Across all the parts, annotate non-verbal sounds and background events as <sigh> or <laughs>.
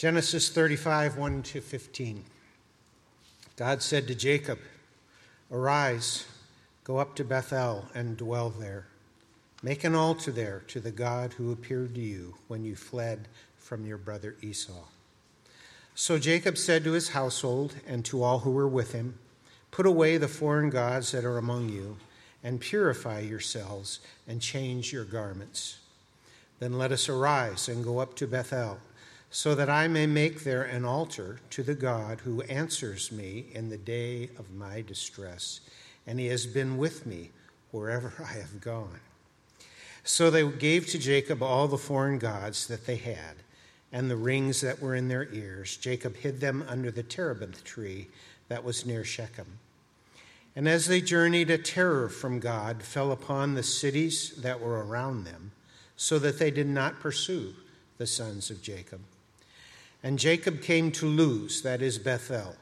Genesis 35, 1 to 15. God said to Jacob, Arise, go up to Bethel and dwell there. Make an altar there to the God who appeared to you when you fled from your brother Esau. So Jacob said to his household and to all who were with him, Put away the foreign gods that are among you, and purify yourselves, and change your garments. Then let us arise and go up to Bethel so that I may make there an altar to the God who answers me in the day of my distress, and he has been with me wherever I have gone. So they gave to Jacob all the foreign gods that they had, and the rings that were in their ears. Jacob hid them under the terebinth tree that was near Shechem. And as they journeyed, a terror from God fell upon the cities that were around them, so that they did not pursue the sons of Jacob. And Jacob came to Luz, that is Bethel,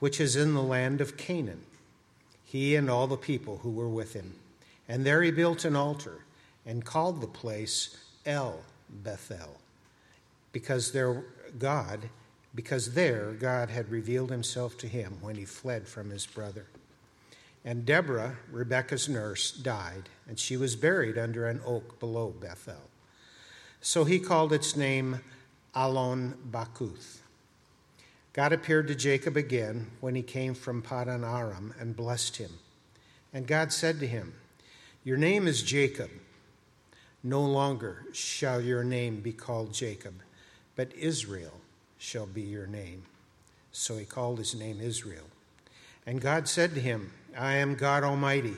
which is in the land of Canaan, he and all the people who were with him. And there he built an altar and called the place El Bethel, because there God, because there God had revealed himself to him when he fled from his brother. And Deborah, Rebekah's nurse, died, and she was buried under an oak below Bethel. So he called its name Allon Bacuth. God appeared to Jacob again when he came from Padan Aram and blessed him. And God said to him, Your name is Jacob. No longer shall your name be called Jacob, but Israel shall be your name. So he called his name Israel. And God said to him, I am God Almighty.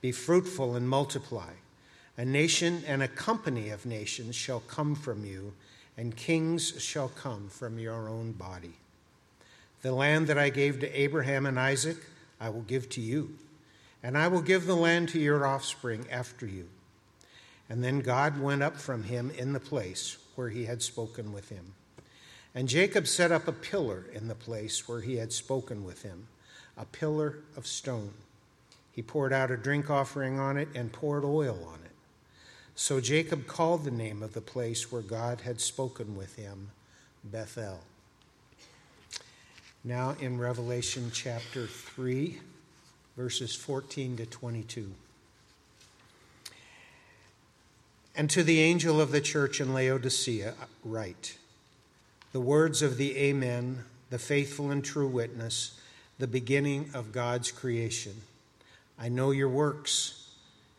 Be fruitful and multiply. A nation and a company of nations shall come from you and kings shall come from your own body. The land that I gave to Abraham and Isaac, I will give to you, and I will give the land to your offspring after you. And then God went up from him in the place where he had spoken with him. And Jacob set up a pillar in the place where he had spoken with him, a pillar of stone. He poured out a drink offering on it and poured oil on it. So Jacob called the name of the place where God had spoken with him Bethel. Now in Revelation chapter 3, verses 14 to 22. And to the angel of the church in Laodicea, write the words of the Amen, the faithful and true witness, the beginning of God's creation. I know your works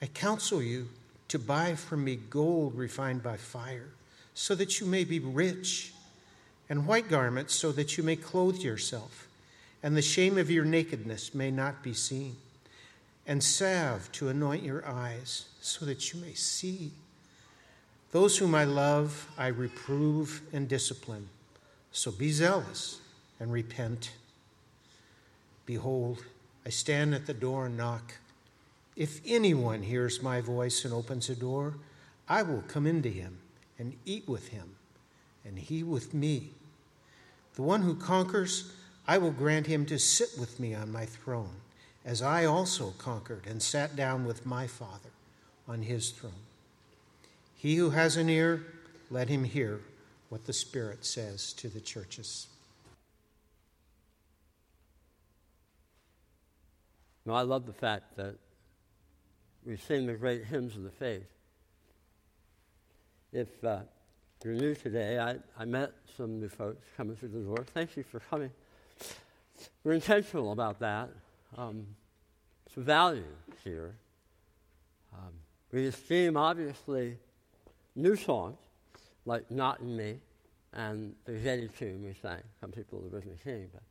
I counsel you to buy from me gold refined by fire, so that you may be rich, and white garments, so that you may clothe yourself, and the shame of your nakedness may not be seen, and salve to anoint your eyes, so that you may see. Those whom I love, I reprove and discipline. So be zealous and repent. Behold, I stand at the door and knock. If anyone hears my voice and opens a door, I will come into him and eat with him, and he with me. The one who conquers, I will grant him to sit with me on my throne, as I also conquered and sat down with my Father on his throne. He who has an ear, let him hear what the Spirit says to the churches. No, I love the fact that we sing the great hymns of the faith. If uh, you're new today, I, I met some new folks coming through the door. Thank you for coming. We're intentional about that. Um, it's a value here. Um, we esteem, obviously, new songs like Not in Me and the Getty tune we sang. Some people originally singing, but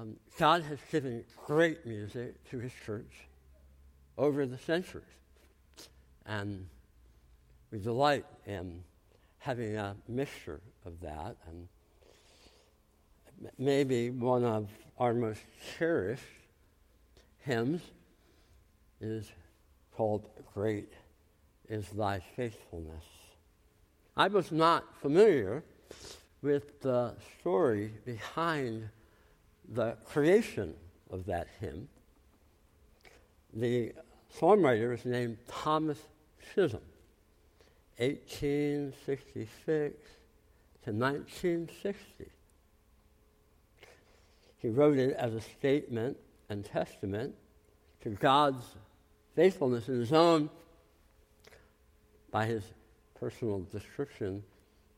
um, God has given great music to His church over the centuries. And we delight in having a mixture of that. And maybe one of our most cherished hymns is called Great is Thy Faithfulness. I was not familiar with the story behind the creation of that hymn. The songwriter is named Thomas Chisholm, 1866 to 1960. He wrote it as a statement and testament to God's faithfulness in his own, by his personal description,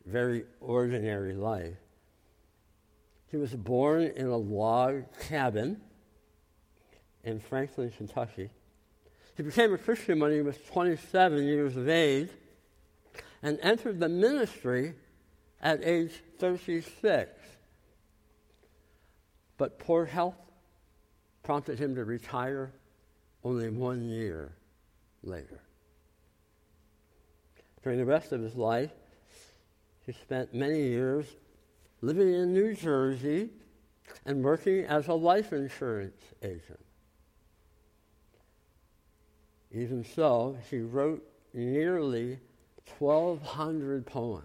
very ordinary life. He was born in a log cabin in Franklin, Kentucky. He became a Christian when he was 27 years of age and entered the ministry at age 36. But poor health prompted him to retire only one year later. During the rest of his life, he spent many years living in New Jersey and working as a life insurance agent. Even so, he wrote nearly 1,200 poems,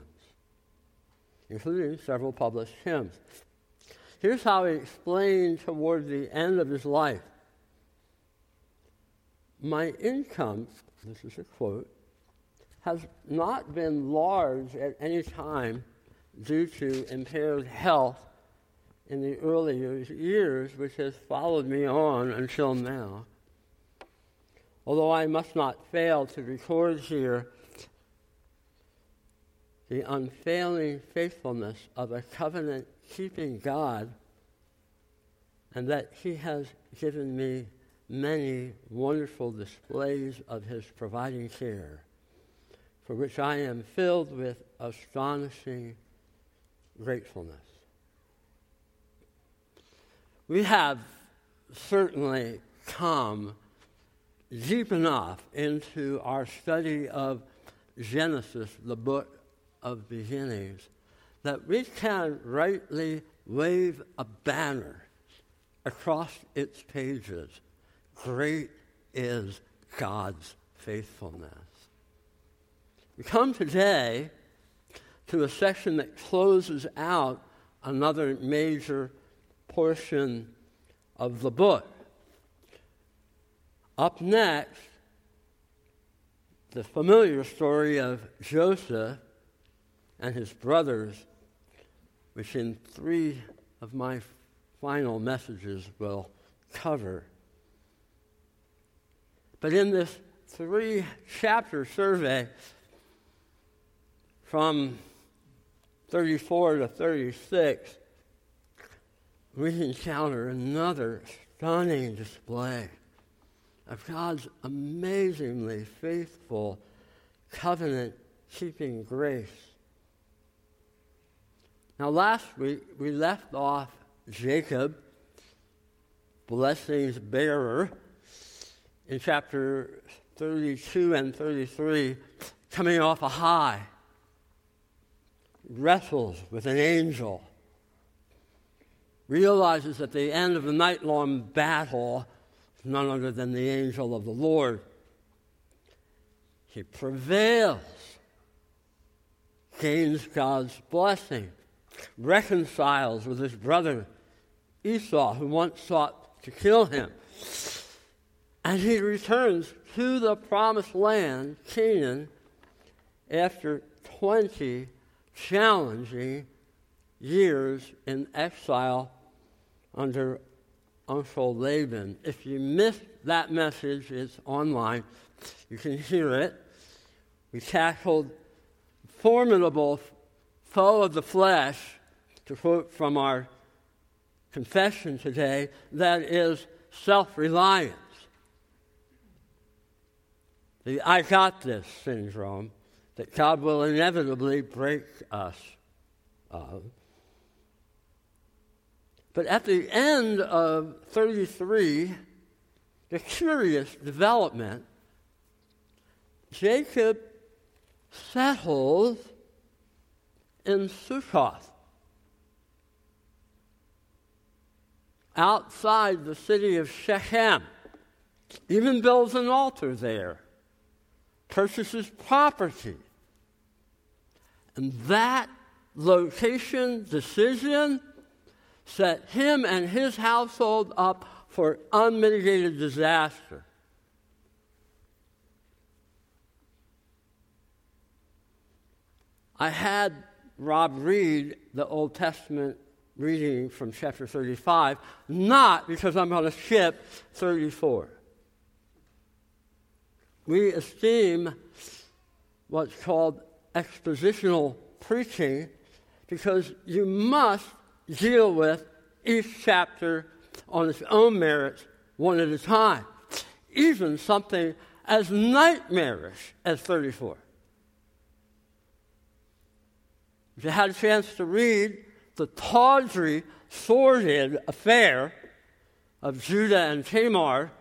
including several published hymns. Here's how he explained toward the end of his life My income, this is a quote, has not been large at any time due to impaired health in the earlier years, which has followed me on until now. Although I must not fail to record here the unfailing faithfulness of a covenant keeping God, and that He has given me many wonderful displays of His providing care, for which I am filled with astonishing gratefulness. We have certainly come deep enough into our study of Genesis, the book of beginnings, that we can rightly wave a banner across its pages. Great is God's faithfulness. We come today to a section that closes out another major portion of the book. Up next, the familiar story of Joseph and his brothers, which in three of my final messages will cover. But in this three chapter survey from 34 to 36, we encounter another stunning display of God's amazingly faithful covenant keeping grace. Now, last week we left off Jacob, blessings bearer, in chapter 32 and 33, coming off a high, wrestles with an angel, realizes at the end of the night long battle, none other than the angel of the Lord. He prevails, gains God's blessing, reconciles with his brother Esau, who once sought to kill him. And he returns to the promised land, Canaan, after 20 challenging years in exile under Uncle Laban. If you missed that message, it's online. You can hear it. We tackled formidable foe of the flesh, to quote from our confession today, that is self reliance. The I got this syndrome that God will inevitably break us of. But at the end of 33, the curious development, Jacob settles in Succoth. outside the city of Shechem, even builds an altar there, purchases property. And that location decision set him and his household up for unmitigated disaster. I had Rob read the Old Testament reading from chapter 35, not because I'm going to skip 34. We esteem what's called expositional preaching because you must deal with each chapter on its own merits one at a time, even something as nightmarish as 34. If you had a chance to read the tawdry, sordid affair of Judah and Tamar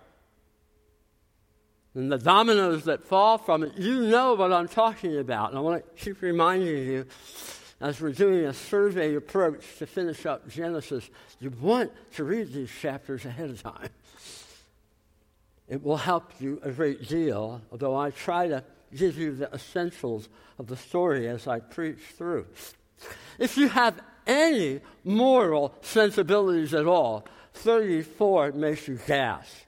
and the dominoes that fall from it, you know what I'm talking about. And I want to keep reminding you as we're doing a survey approach to finish up Genesis, you want to read these chapters ahead of time. It will help you a great deal, although I try to give you the essentials of the story as I preach through. If you have any moral sensibilities at all, 34 makes you gasp.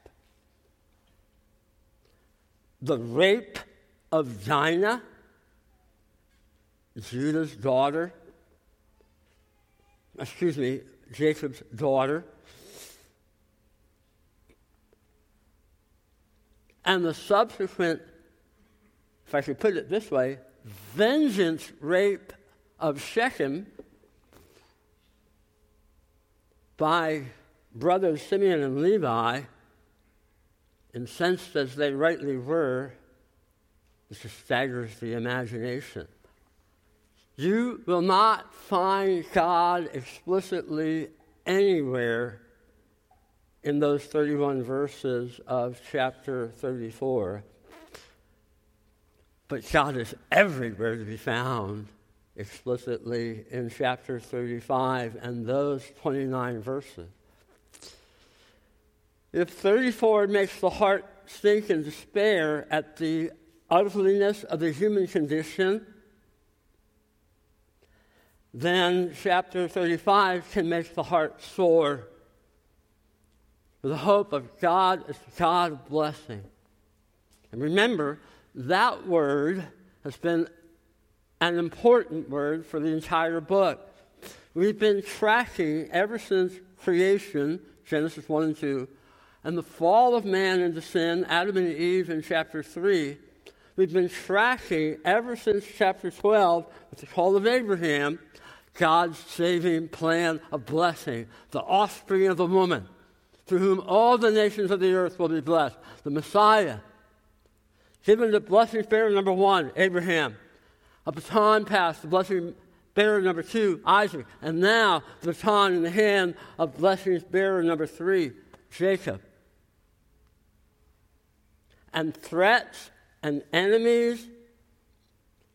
The rape of Dinah, Judah's daughter, excuse me, Jacob's daughter, and the subsequent, if I could put it this way, vengeance rape of Shechem by brothers Simeon and Levi, incensed as they rightly were, this staggers the imagination. You will not find God explicitly anywhere in those 31 verses of chapter 34. But God is everywhere to be found explicitly in chapter 35 and those 29 verses. If 34 makes the heart sink in despair at the ugliness of the human condition, then chapter 35 can make the heart soar with the hope of God as God of blessing. And remember, that word has been an important word for the entire book. We've been tracking ever since creation, Genesis 1 and 2, and the fall of man into sin, Adam and Eve in chapter 3. We've been tracking ever since chapter 12 with the call of Abraham, God's saving plan of blessing, the offspring of the woman, through whom all the nations of the earth will be blessed, the Messiah. Given the blessing bearer number one, Abraham a baton passed, the blessing bearer number two, Isaac, and now the baton in the hand of blessing bearer number three, Jacob. And threats and enemies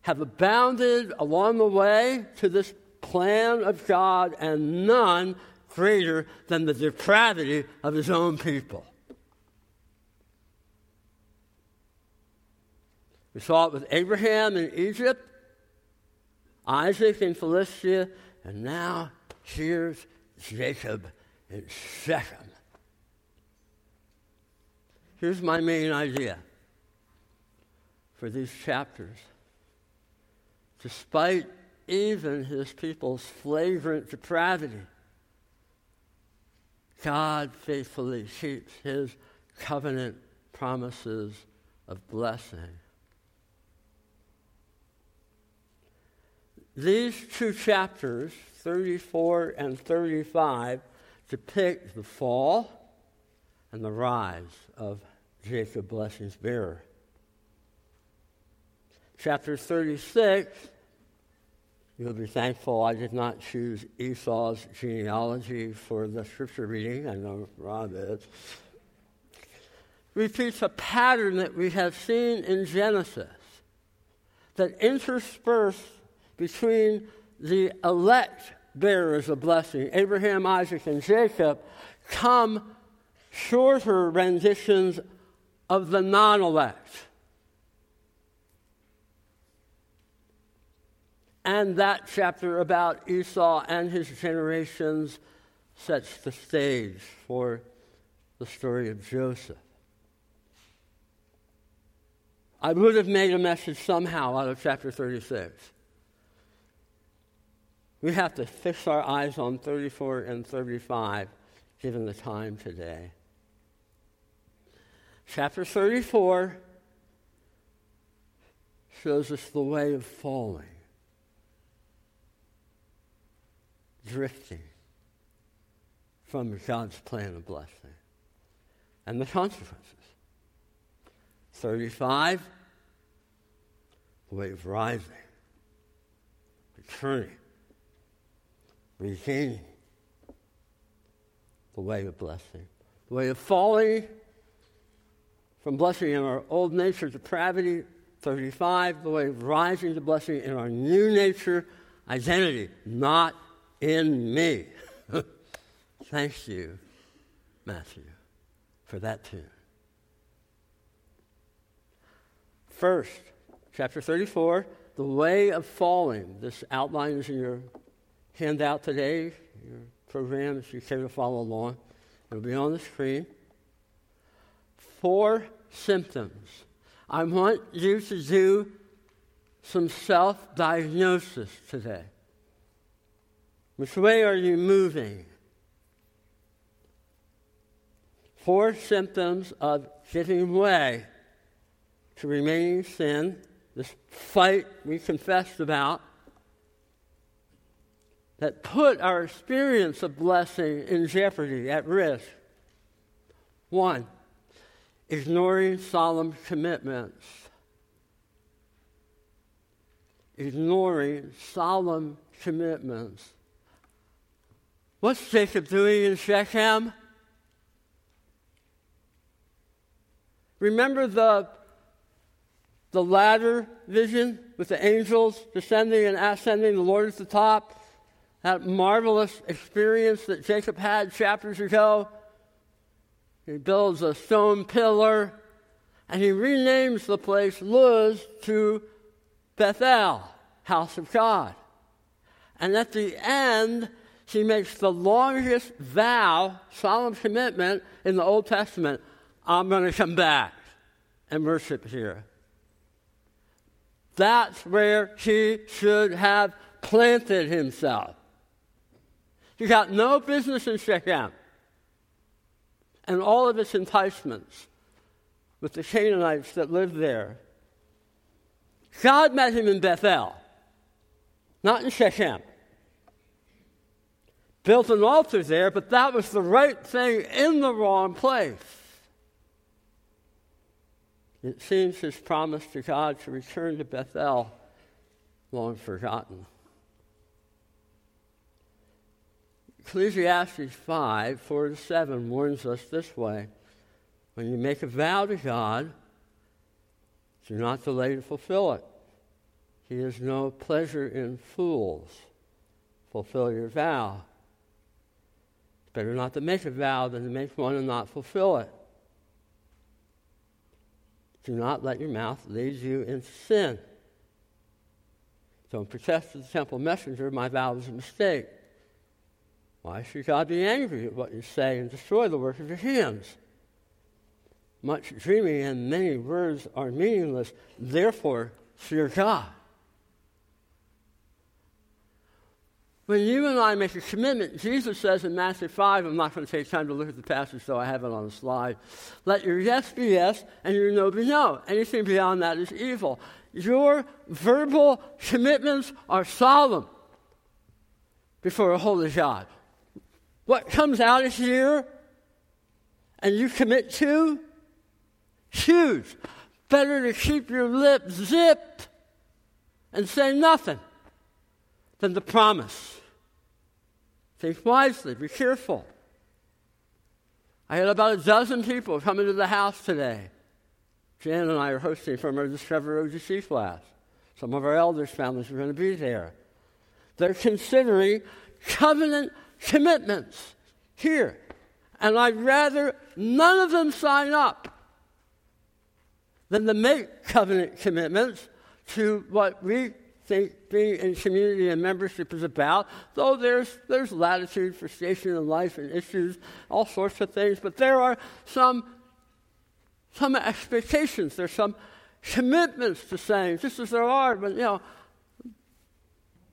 have abounded along the way to this plan of God, and none greater than the depravity of his own people. We saw it with Abraham in Egypt. Isaac in Philistia, and now here's Jacob in Shechem. Here's my main idea for these chapters. Despite even his people's flagrant depravity, God faithfully keeps his covenant promises of blessing. These two chapters, 34 and 35, depict the fall and the rise of Jacob Blessing's bearer. Chapter 36, you'll be thankful I did not choose Esau's genealogy for the scripture reading. I know Rob is. Repeats a pattern that we have seen in Genesis that interspersed between the elect bearers of blessing, Abraham, Isaac, and Jacob, come shorter renditions of the non elect. And that chapter about Esau and his generations sets the stage for the story of Joseph. I would have made a message somehow out of chapter 36. We have to fix our eyes on 34 and 35, given the time today. Chapter 34 shows us the way of falling, drifting from God's plan of blessing, and the consequences. 35, the way of rising, returning, regaining the way of blessing, the way of falling from blessing in our old nature, depravity, 35, the way of rising to blessing in our new nature, identity, not in me. <laughs> Thank you, Matthew, for that too. First, chapter 34, the way of falling. This outline is in your handout today, your program, if you care to follow along. It'll be on the screen. Four symptoms. I want you to do some self diagnosis today. Which way are you moving? Four symptoms of giving way to remaining sin, this fight we confessed about, that put our experience of blessing in jeopardy, at risk. One, ignoring solemn commitments. Ignoring solemn commitments. What's Jacob doing in Shechem? Remember the, the ladder vision with the angels descending and ascending, the Lord at the top? That marvelous experience that Jacob had chapters ago? He builds a stone pillar and he renames the place Luz to Bethel, house of God. And at the end, he makes the longest vow, solemn commitment in the Old Testament I'm going to come back and worship here. That's where he should have planted himself. He got no business in Shechem and all of its enticements with the Canaanites that lived there. God met him in Bethel, not in Shechem. Built an altar there, but that was the right thing in the wrong place. It seems his promise to God to return to Bethel long forgotten. Ecclesiastes 5 4 to 7 warns us this way When you make a vow to God, do not delay to fulfill it. He has no pleasure in fools. Fulfill your vow. Better not to make a vow than to make one and not fulfill it. Do not let your mouth lead you into sin. Don't protest to the temple messenger, my vow was a mistake. Why should God be angry at what you say and destroy the work of your hands? Much dreaming and many words are meaningless. Therefore, fear God. When you and I make a commitment, Jesus says in Matthew 5, I'm not going to take time to look at the passage, so I have it on the slide. Let your yes be yes and your no be no. Anything beyond that is evil. Your verbal commitments are solemn before a holy God what comes out of here and you commit to, huge. Better to keep your lips zipped and say nothing than the promise. Think wisely, be careful. I had about a dozen people come into the house today. Jan and I are hosting from our Discover OGC class. Some of our elders' families are going to be there. They're considering covenant commitments here. And I'd rather none of them sign up than to make covenant commitments to what we think being in community and membership is about, though there's, there's latitude for station in life and issues, all sorts of things, but there are some, some expectations, there's some commitments to saying, just as there are, but you know,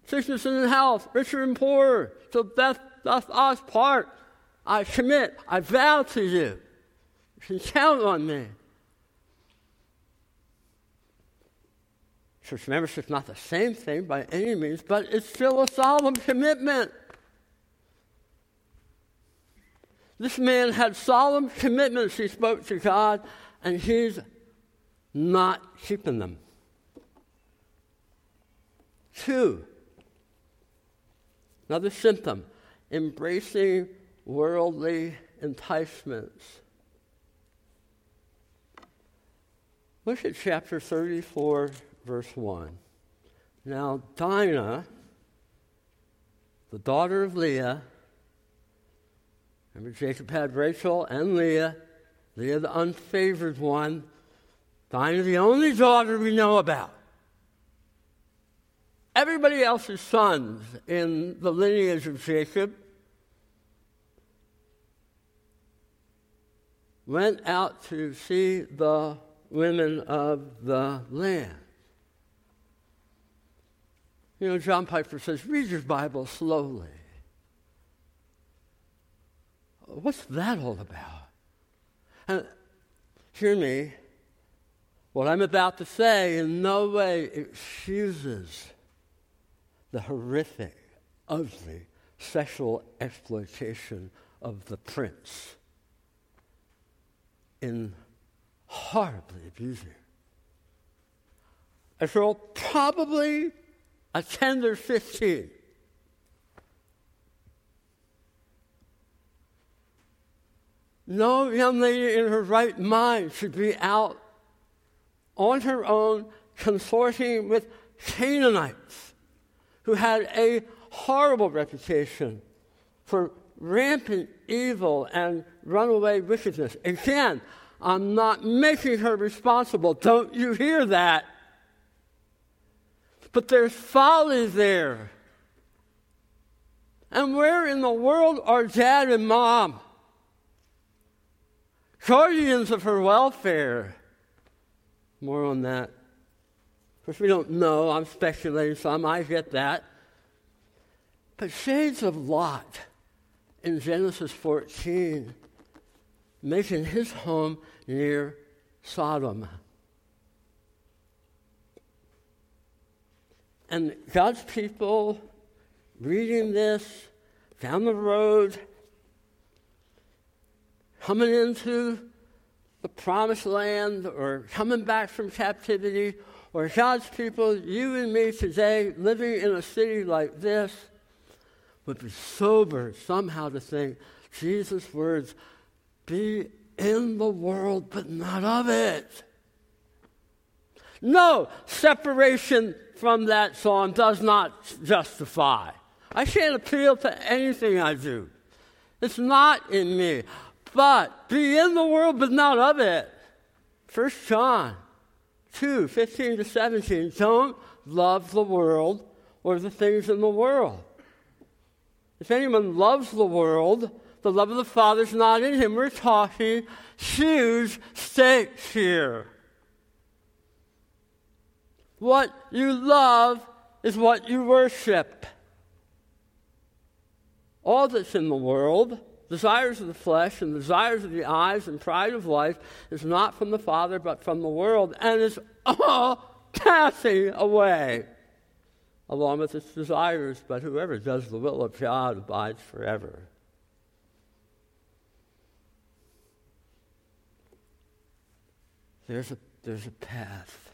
sickness and health, richer and poorer, till death doth us part. I commit, I vow to you. You can count on me. Church membership is not the same thing by any means, but it's still a solemn commitment. This man had solemn commitments he spoke to God, and he's not keeping them. Two, another symptom embracing worldly enticements. Look at chapter 34, verse 1. Now, Dinah, the daughter of Leah, remember Jacob had Rachel and Leah, Leah the unfavored one, Dinah the only daughter we know about. Everybody else's sons in the lineage of Jacob went out to see the women of the land. You know, John Piper says, read your Bible slowly. What's that all about? And hear me, what I'm about to say in no way excuses the horrific, ugly sexual exploitation of the prince in horribly abusing. A girl probably a 10 or 15. No young lady in her right mind should be out on her own consorting with Canaanites who had a horrible reputation for rampant evil and runaway wickedness. Again, I'm not making her responsible. Don't you hear that? But there's folly there. And where in the world are dad and mom? Guardians of her welfare. More on that. Of course, we don't know. I'm speculating some. I get that. But shades of Lot in Genesis 14 making his home near Sodom. And God's people reading this down the road, coming into the promised land or coming back from captivity, or God's people, you and me today, living in a city like this, would be sober somehow to think Jesus' words be in the world, but not of it. No, separation from that song does not justify. I can't appeal to anything I do. It's not in me. But be in the world, but not of it. 1 John 2 15 to 17. Don't love the world or the things in the world. If anyone loves the world, the love of the Father is not in him. We're talking huge stakes here. What you love is what you worship. All that's in the world, desires of the flesh and desires of the eyes and pride of life, is not from the Father but from the world and is all <laughs> passing away along with its desires. But whoever does the will of God abides forever. There's a, there's a path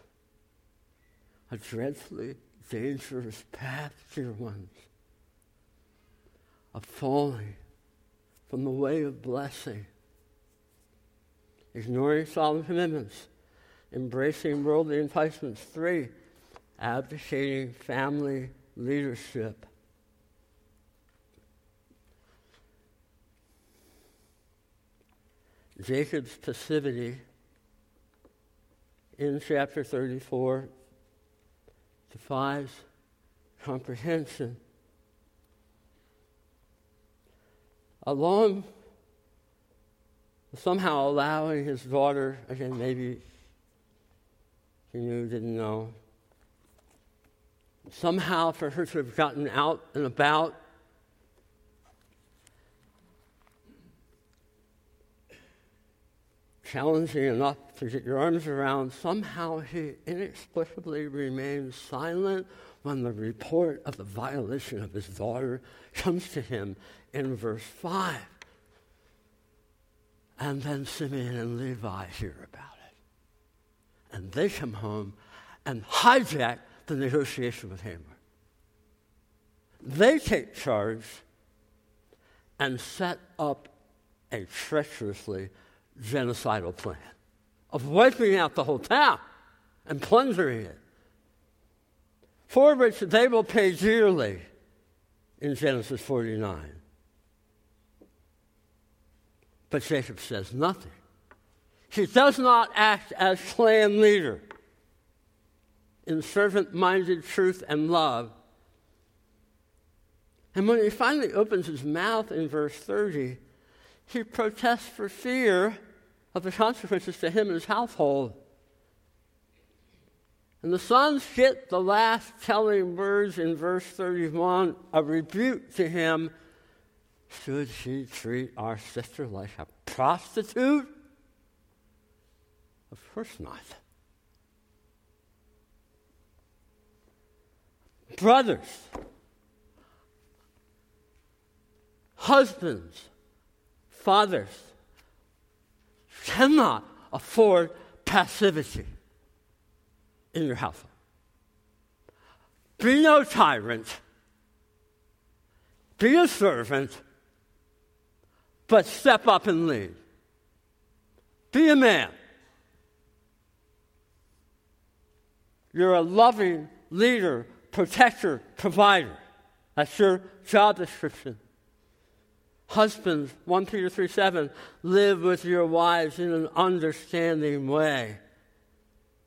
a dreadfully dangerous path, dear ones, of falling from the way of blessing, ignoring solemn commitments, embracing worldly enticements. Three, abdicating family leadership. Jacob's passivity in chapter 34 defies comprehension. Along somehow allowing his daughter, again, maybe he knew, didn't know, somehow for her to have gotten out and about. Challenging enough to get your arms around, somehow he inexplicably remains silent when the report of the violation of his daughter comes to him in verse 5. And then Simeon and Levi hear about it. And they come home and hijack the negotiation with Hamor. They take charge and set up a treacherously genocidal plan of wiping out the whole town and plundering it, for which they will pay dearly in Genesis 49. But Jacob says nothing. He does not act as clan leader in servant minded truth and love. And when he finally opens his mouth in verse 30, he protests for fear of the consequences to him and his household. And the sons get the last telling words in verse 31 a rebuke to him Should she treat our sister like a prostitute? Of course not. brothers, husbands, fathers cannot afford passivity in your household. Be no tyrant, be a servant, but step up and lead. Be a man. You're a loving leader protector, provider. That's your job description. Husbands, 1 Peter 3 7, live with your wives in an understanding way,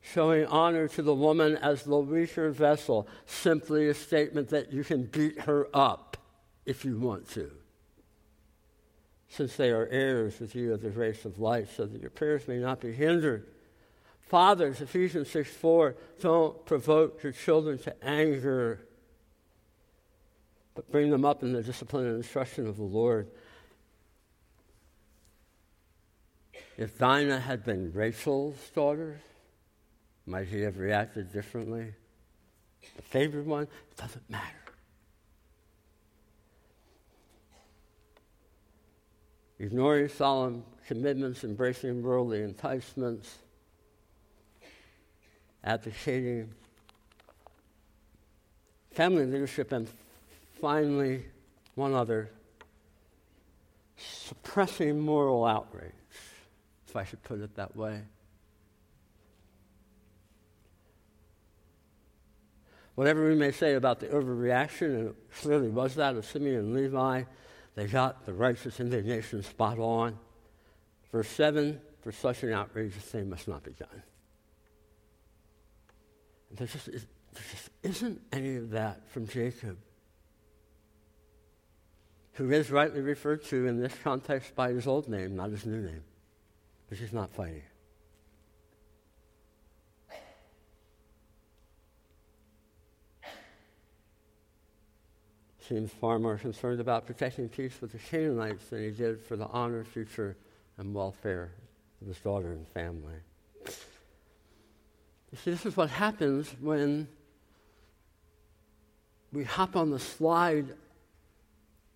showing honor to the woman as the weaker vessel, simply a statement that you can beat her up if you want to. Since they are heirs with you of the grace of life, so that your prayers may not be hindered. Fathers, Ephesians 6 4, don't provoke your children to anger, but bring them up in the discipline and instruction of the Lord. If Dinah had been Rachel's daughter, might he have reacted differently? The favored one, it doesn't matter. Ignoring solemn commitments, embracing worldly enticements, advocating family leadership, and finally, one other, suppressing moral outrage, if I should put it that way. Whatever we may say about the overreaction, and it clearly was that of Simeon and Levi, they got the righteous indignation spot on. Verse 7 For such an outrageous thing must not be done. There just, is, there just isn't any of that from Jacob, who is rightly referred to in this context by his old name, not his new name, because he's not fighting. Seems far more concerned about protecting peace with the Canaanites than he did for the honor, future, and welfare of his daughter and family. You see, this is what happens when we hop on the slide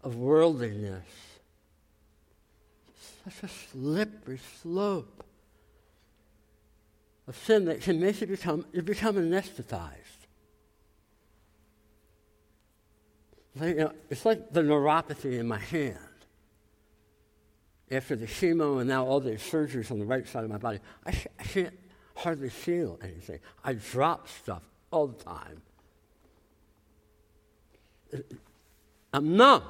of worldliness. Such a slippery slope of sin that can make you become you become anesthetized. Like, you know, it's like the neuropathy in my hand. After the chemo and now all the surgeries on the right side of my body, I, I can't hardly feel anything. I drop stuff all the time. Uh, I'm numb.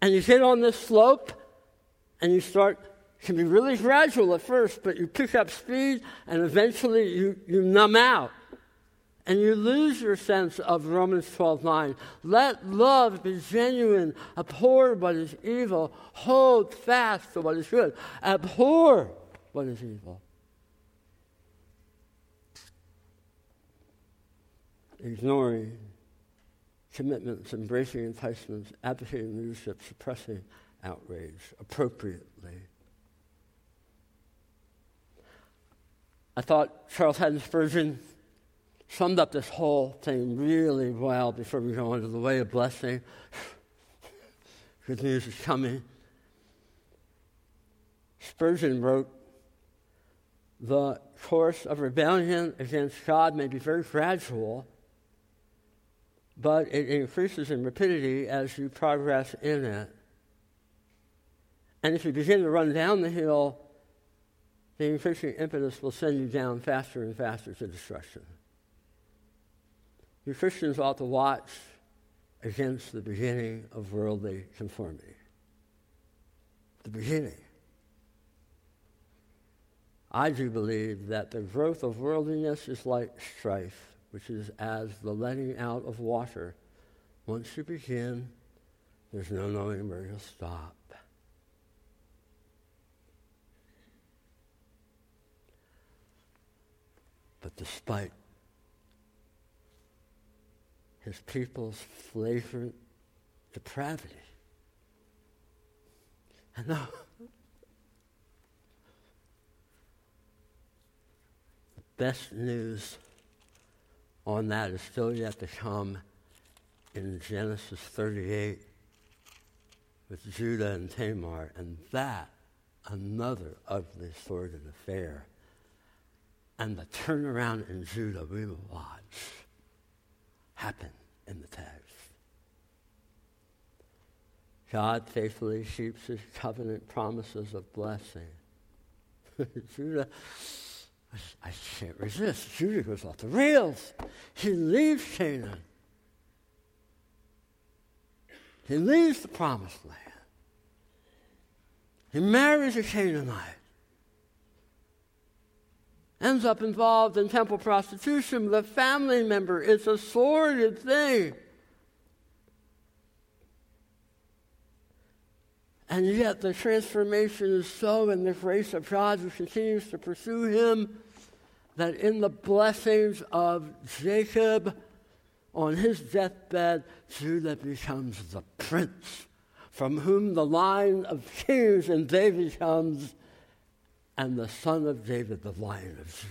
And you get on this slope, And you start, it can be really gradual at first, but you pick up speed and eventually you, you numb out. And you lose your sense of Romans 12 9. Let love be genuine. Abhor what is evil. Hold fast to what is good. Abhor what is evil. Ignoring commitments, embracing enticements, advocating leadership, suppressing outrage appropriately. I thought Charles Haddon Spurgeon summed up this whole thing really well before we go into the way of blessing. <laughs> Good news is coming. Spurgeon wrote, The course of rebellion against God may be very gradual, but it increases in rapidity as you progress in it. And if you begin to run down the hill, the increasing impetus will send you down faster and faster to destruction. You Christians ought to watch against the beginning of worldly conformity. The beginning. I do believe that the growth of worldliness is like strife, which is as the letting out of water. Once you begin, there's no knowing where you'll stop. But despite his people's flagrant depravity. And now, <laughs> the best news on that is still yet to come in Genesis 38 with Judah and Tamar, and that another ugly sordid affair. And the turnaround in Judah we will watch happen in the text. God faithfully keeps his covenant promises of blessing. <laughs> Judah, I can't resist. Judah goes off the rails. He leaves Canaan. He leaves the promised land. He marries a Canaanite ends up involved in temple prostitution a family member. It's a sordid thing. And yet the transformation is so in the grace of God who continues to pursue him that in the blessings of Jacob on his deathbed, Judah becomes the prince from whom the line of kings and David comes and the son of David, the lion of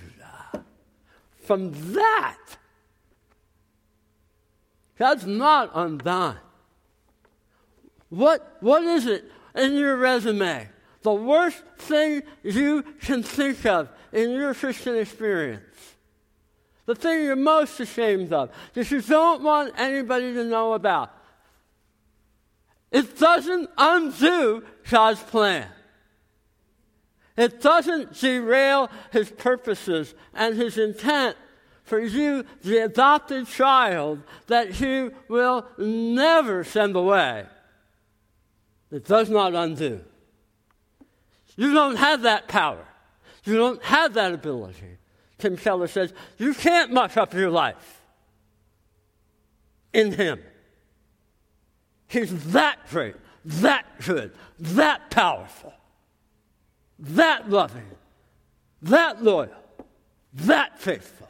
Judah. From that, God's not undone. What, what is it in your resume? The worst thing you can think of in your Christian experience. The thing you're most ashamed of, that you don't want anybody to know about. It doesn't undo God's plan. It doesn't derail his purposes and his intent for you, the adopted child, that he will never send away. It does not undo. You don't have that power. You don't have that ability. Tim Keller says, you can't muck up your life in him. He's that great, that good, that powerful that loving, that loyal, that faithful.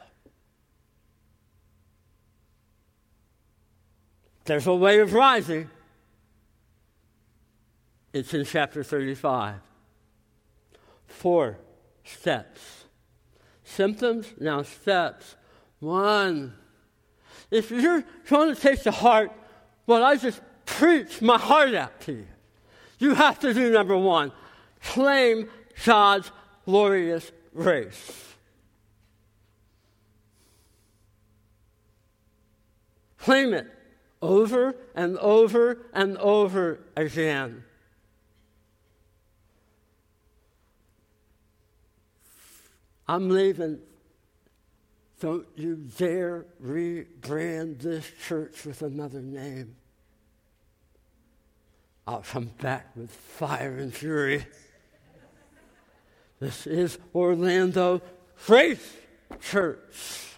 There's a way of rising. It's in chapter 35. Four steps. Symptoms, now steps. One, if you're trying to take to heart what I just preached my heart out to you, you have to do number one claim God's glorious grace. Claim it over and over and over again. I'm leaving. Don't you dare rebrand this church with another name. I'll come back with fire and fury. This is Orlando Grace Church.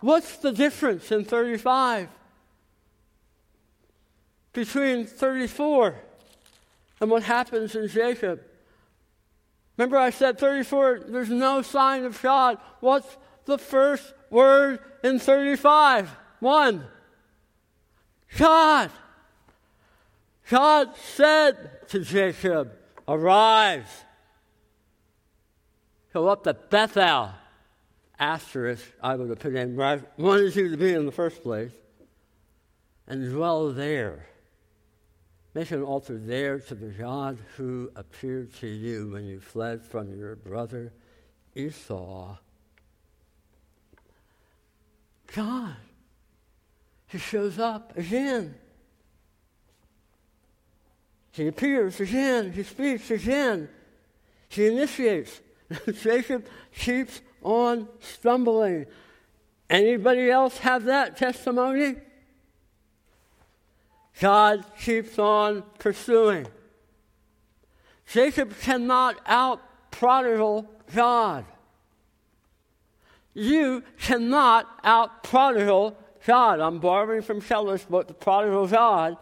What's the difference in 35 between 34 and what happens in Jacob? Remember, I said 34, there's no sign of God. What's the first word in 35? One. God. God said to Jacob, Arise, go up to Bethel. Asterisk, I would have put in where I wanted you to be in the first place, and dwell there. Make an altar there to the God who appeared to you when you fled from your brother Esau. God. He shows up again. He appears again. He speaks again. He initiates. <laughs> Jacob keeps on stumbling. Anybody else have that testimony? God keeps on pursuing. Jacob cannot out prodigal God. You cannot out prodigal God. I'm borrowing from Keller's book, The Prodigal God.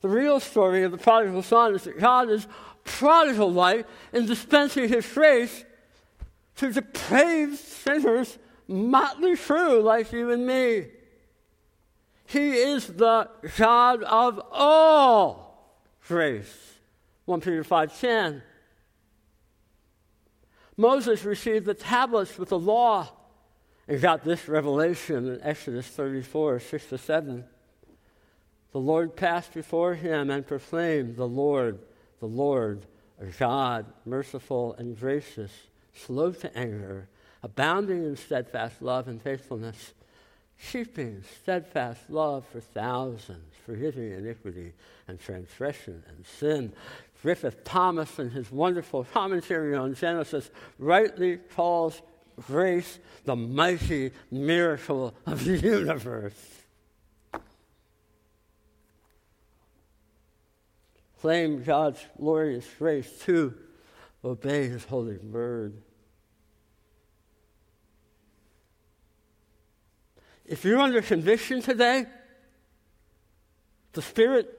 The real story of the prodigal son is that God is prodigal like in dispensing his grace to depraved sinners, motley crew like you and me. He is the God of all grace. 1 Peter 5:10. Moses received the tablets with the law and got this revelation in Exodus 34, 6 to 7. The Lord passed before him and proclaimed, The Lord, the Lord, a God, merciful and gracious, slow to anger, abounding in steadfast love and faithfulness, keeping steadfast love for thousands, forgiving iniquity and transgression and sin. Griffith Thomas, in his wonderful commentary on Genesis, rightly calls grace the mighty miracle of the universe. Claim God's glorious grace to obey his holy word. If you're under conviction today, the Spirit,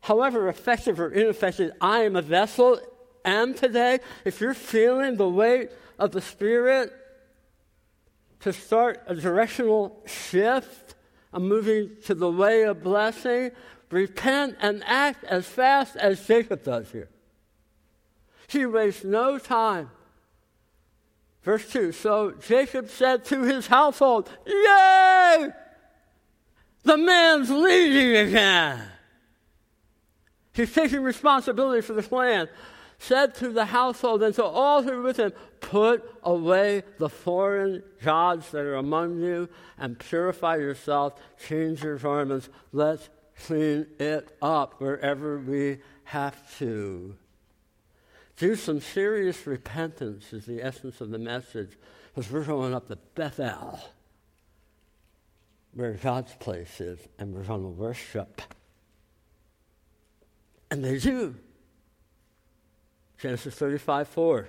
however effective or ineffective I am a vessel, am today, if you're feeling the weight of the Spirit to start a directional shift, a moving to the way of blessing, repent and act as fast as Jacob does here. He wastes no time. Verse 2 So Jacob said to his household, Yay! The man's leading again. He's taking responsibility for this land. said to the household and to all who were with him, Put away the foreign gods that are among you and purify yourself, change your garments, let's clean it up wherever we have to. Do some serious repentance is the essence of the message, because we're going up to Bethel, where God's place is, and we're going to worship. And they do. Genesis 35 4.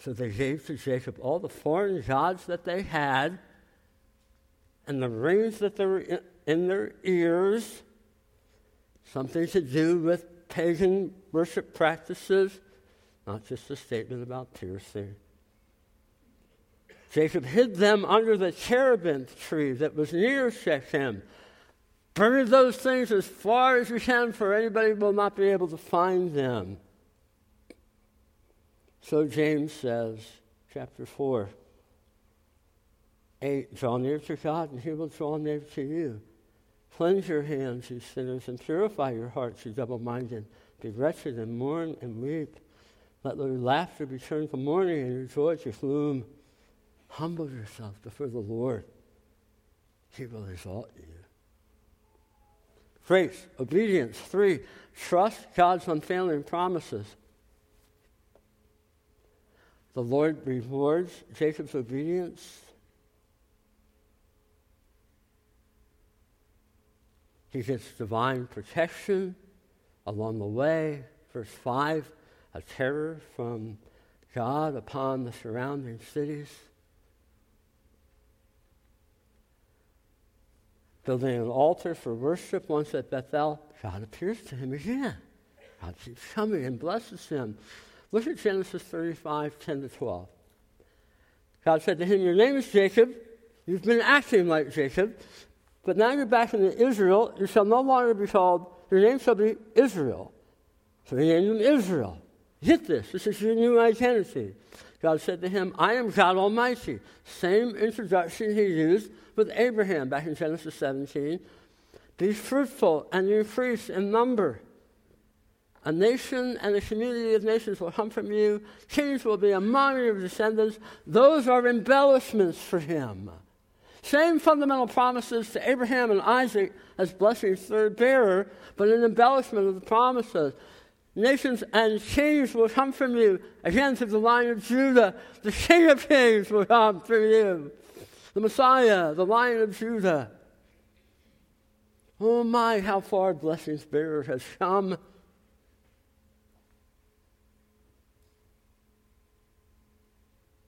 So they gave to Jacob all the foreign gods that they had and the rings that they were in, in their ears, something to do with pagan worship practices, not just a statement about piercing. Jacob hid them under the terebinth tree that was near Shechem. Bury those things as far as you can, for anybody will not be able to find them. So James says, chapter 4, 8, draw near to God and he will draw near to you. Cleanse your hands, you sinners, and purify your hearts, you double minded. Be wretched and mourn and weep. Let your laughter be turned to mourning and your joy to gloom. Humble yourself before the Lord. He will exalt you. Grace, obedience. Three, trust God's unfailing promises. The Lord rewards Jacob's obedience. He gets divine protection along the way. Verse 5 a terror from God upon the surrounding cities. Building an altar for worship once at Bethel, God appears to him again. God keeps coming and blesses him. Look at Genesis 35 10 to 12. God said to him, Your name is Jacob. You've been acting like Jacob, but now you're back in Israel. You shall no longer be called, your name shall be Israel. So he named him Israel. Get this. This is your new identity. God said to him, I am God Almighty. Same introduction he used with Abraham back in Genesis 17. Be fruitful and increase in number. A nation and a community of nations will come from you. Kings will be among your descendants. Those are embellishments for him. Same fundamental promises to Abraham and Isaac as blessings third bearer, but an embellishment of the promises. Nations and kings will come from you. Again, to the line of Judah, the King of Kings will come through you. The Messiah, the Lion of Judah. Oh my, how far blessings bearer has come.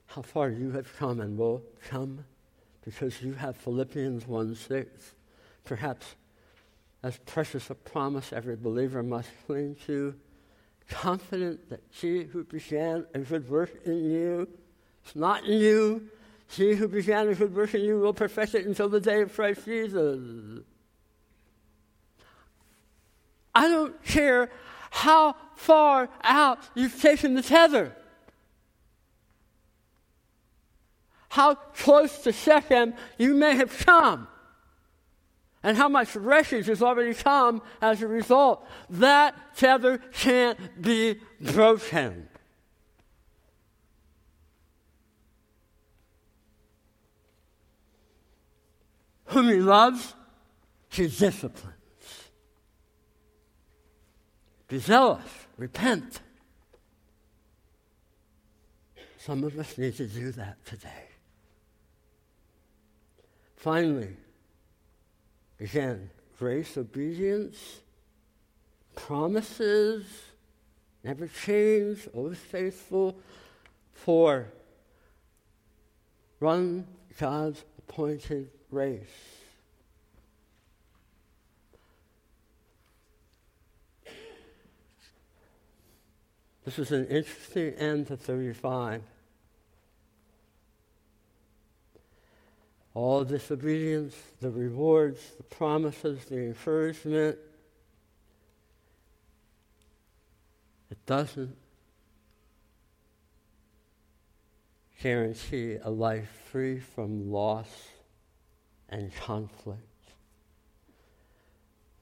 How far you have come and will come because you have Philippians 1 6. Perhaps as precious a promise every believer must cling to confident that he who began a good work in you is not in you. He who began a good work in you will perfect it until the day of Christ Jesus. I don't care how far out you've taken the tether. How close to Shechem you may have come and how much wreckage has already come as a result. That tether can't be broken. Whom he loves, he disciplines. Be zealous, repent. Some of us need to do that today. Finally, Again, grace, obedience, promises, never change, always faithful. For run God's appointed race. This is an interesting end to 35. All disobedience, the rewards, the promises, the encouragement. It doesn't guarantee a life free from loss and conflict.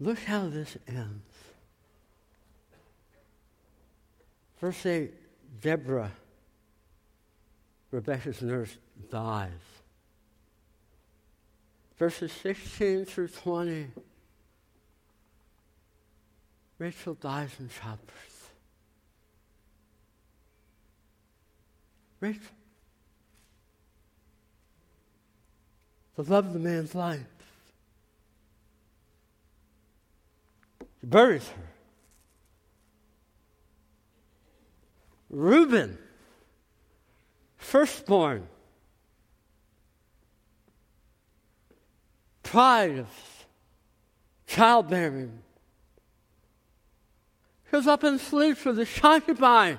Look how this ends. Verse 8 Deborah, Rebecca's nurse, dies verses 16 through 20. Rachel dies in childbirth. Rachel. The love of the man's life. He buries her. Reuben, firstborn, pride of childbearing. Goes up and sleeps with his concubine.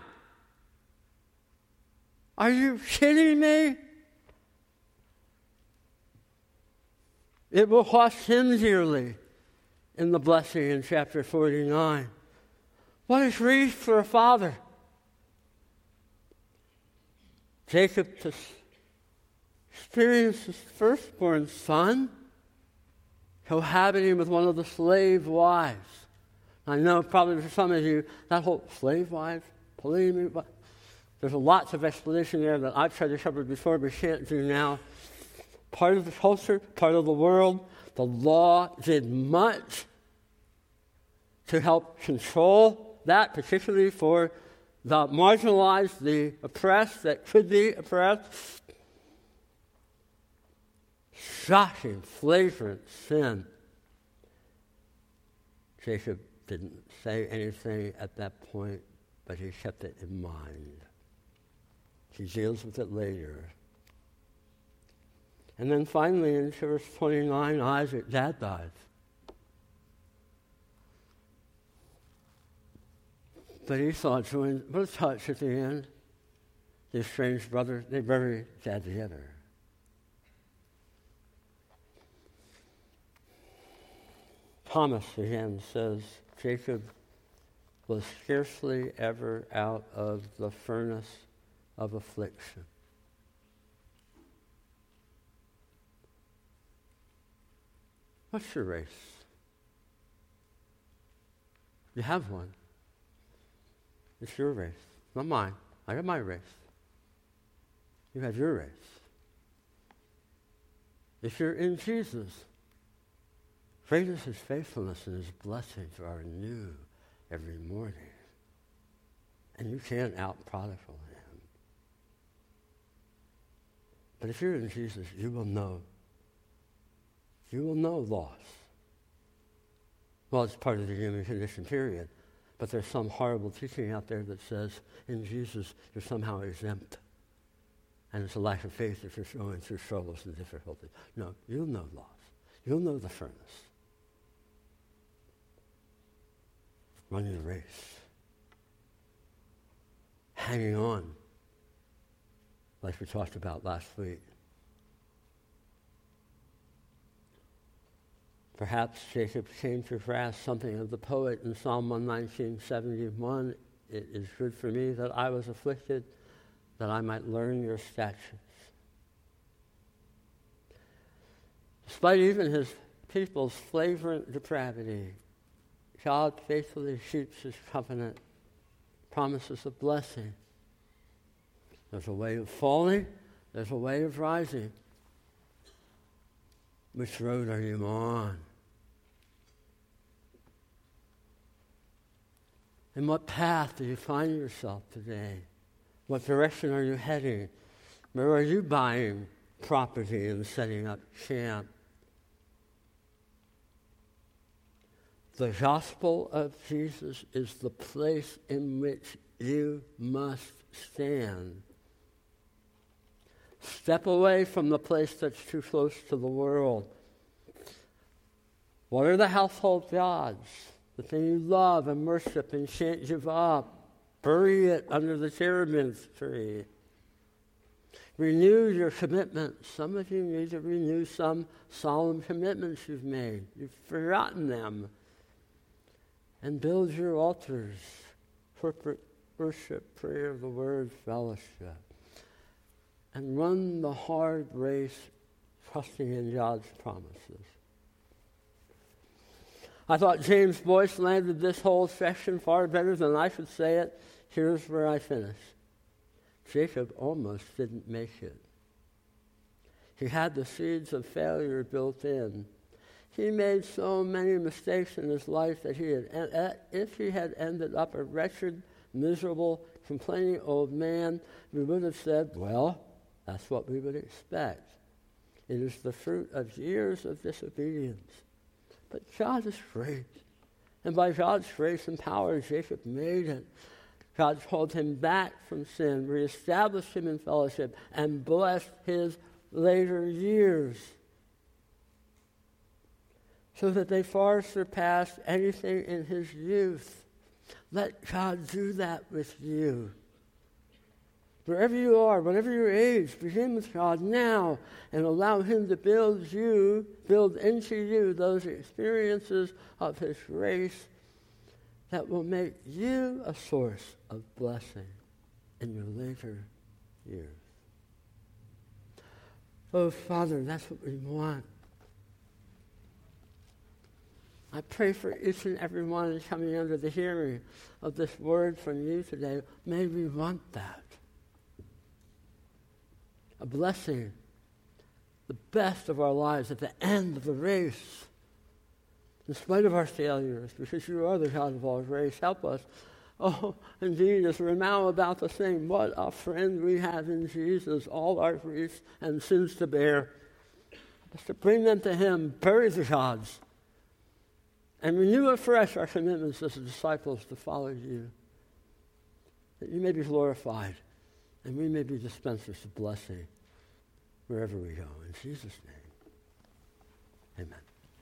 Are you kidding me? It will cost him dearly in the blessing in chapter 49. What is grief for a father? Jacob to experience his firstborn son cohabiting with one of the slave wives. I know probably for some of you, that whole slave wife, polygamy, there's lots of explanation there that I've tried to cover before but can't do now. Part of the culture, part of the world, the law did much to help control that, particularly for the marginalized, the oppressed that could be oppressed shocking, flagrant sin. Jacob didn't say anything at that point, but he kept it in mind. He deals with it later. And then finally, in verse 29, Isaac, dad dies. But Esau joins, what a touch at the end. The strange brothers, they bury dad together. Thomas again says Jacob was scarcely ever out of the furnace of affliction. What's your race? You have one. It's your race, not mine. I got my race. You have your race. If you're in Jesus, great is faithfulness and his blessings are new every morning. And you can't out prodigal him. But if you're in Jesus, you will know. You will know loss. Well, it's part of the human condition, period. But there's some horrible teaching out there that says in Jesus you're somehow exempt. And it's a lack of faith if you're going through struggles and difficulties. No, you'll know loss. You'll know the furnace. Running the race. Hanging on, like we talked about last week. Perhaps Jacob came to grasp something of the poet in Psalm 119, 71. It is good for me that I was afflicted, that I might learn your statutes. Despite even his people's flagrant depravity, God faithfully keeps his covenant, promises a blessing. There's a way of falling, there's a way of rising. Which road are you on? In what path do you find yourself today? What direction are you heading? Where are you buying property and setting up camp? The gospel of Jesus is the place in which you must stand. Step away from the place that's too close to the world. What are the household gods? the thing you love and worship and give up. Bury it under the terebinth tree. Renew your commitments. Some of you need to renew some solemn commitments you've made. You've forgotten them. And build your altars, corporate worship, prayer, the word, fellowship. And run the hard race trusting in God's promises. I thought James Boice landed this whole section far better than I could say it. Here's where I finish. Jacob almost didn't make it. He had the seeds of failure built in. He made so many mistakes in his life that he had, uh, if he had ended up a wretched, miserable, complaining old man, we would have said, well, that's what we would expect. It is the fruit of years of disobedience. But God is great. And by God's grace and power, Jacob made it. God called him back from sin, reestablished him in fellowship, and blessed his later years so that they far surpass anything in his youth. Let God do that with you. Wherever you are, whatever your age, begin with God now and allow Him to build you, build into you those experiences of His grace that will make you a source of blessing in your later years. Oh, Father, that's what we want. I pray for each and every one coming under the hearing of this word from you today. May we want that a blessing, the best of our lives at the end of the race. In spite of our failures, because you are the God of all grace, help us. Oh, indeed, as we're now about to sing, what a friend we have in Jesus, all our griefs and sins to bear. Just to bring them to Him, bury the gods, and renew afresh our commitments as disciples to follow you, that you may be glorified and we may be dispensers of blessing wherever we go. In Jesus' name, amen.